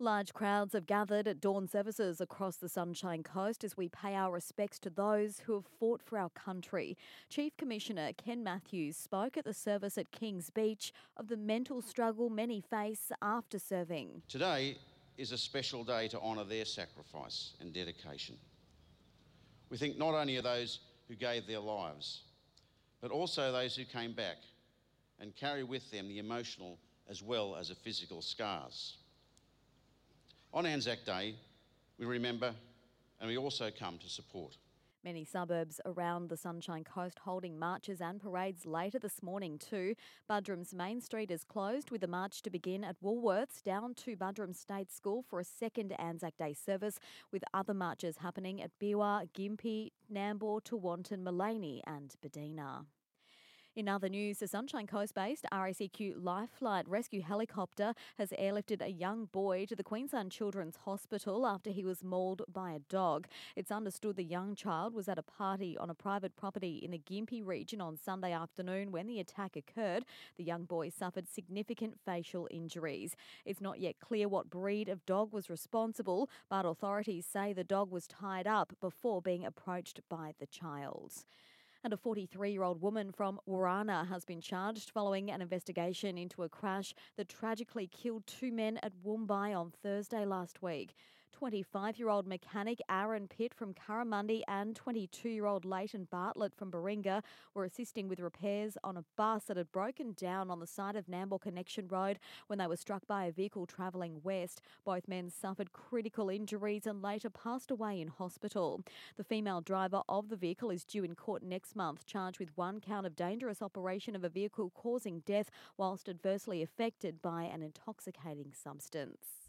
Large crowds have gathered at dawn services across the Sunshine Coast as we pay our respects to those who have fought for our country. Chief Commissioner Ken Matthews spoke at the service at Kings Beach of the mental struggle many face after serving. Today is a special day to honour their sacrifice and dedication. We think not only of those who gave their lives, but also those who came back and carry with them the emotional as well as the physical scars. On Anzac Day, we remember and we also come to support. Many suburbs around the Sunshine Coast holding marches and parades later this morning too. Buderim's Main Street is closed with the march to begin at Woolworths down to Buderim State School for a second Anzac Day service with other marches happening at Beerwah, Gympie, Nambour, Tewantin, Maleny and Bedina. In other news, the Sunshine Coast based RACQ Life Flight rescue helicopter has airlifted a young boy to the Queensland Children's Hospital after he was mauled by a dog. It's understood the young child was at a party on a private property in the Gympie region on Sunday afternoon when the attack occurred. The young boy suffered significant facial injuries. It's not yet clear what breed of dog was responsible, but authorities say the dog was tied up before being approached by the child. And a 43 year old woman from Warana has been charged following an investigation into a crash that tragically killed two men at Woombye on Thursday last week. 25 year old mechanic Aaron Pitt from Currimundi and 22 year old Leighton Bartlett from Baringa were assisting with repairs on a bus that had broken down on the side of Nambour Connection Road when they were struck by a vehicle travelling west. Both men suffered critical injuries and later passed away in hospital. The female driver of the vehicle is due in court next month, charged with one count of dangerous operation of a vehicle causing death whilst adversely affected by an intoxicating substance.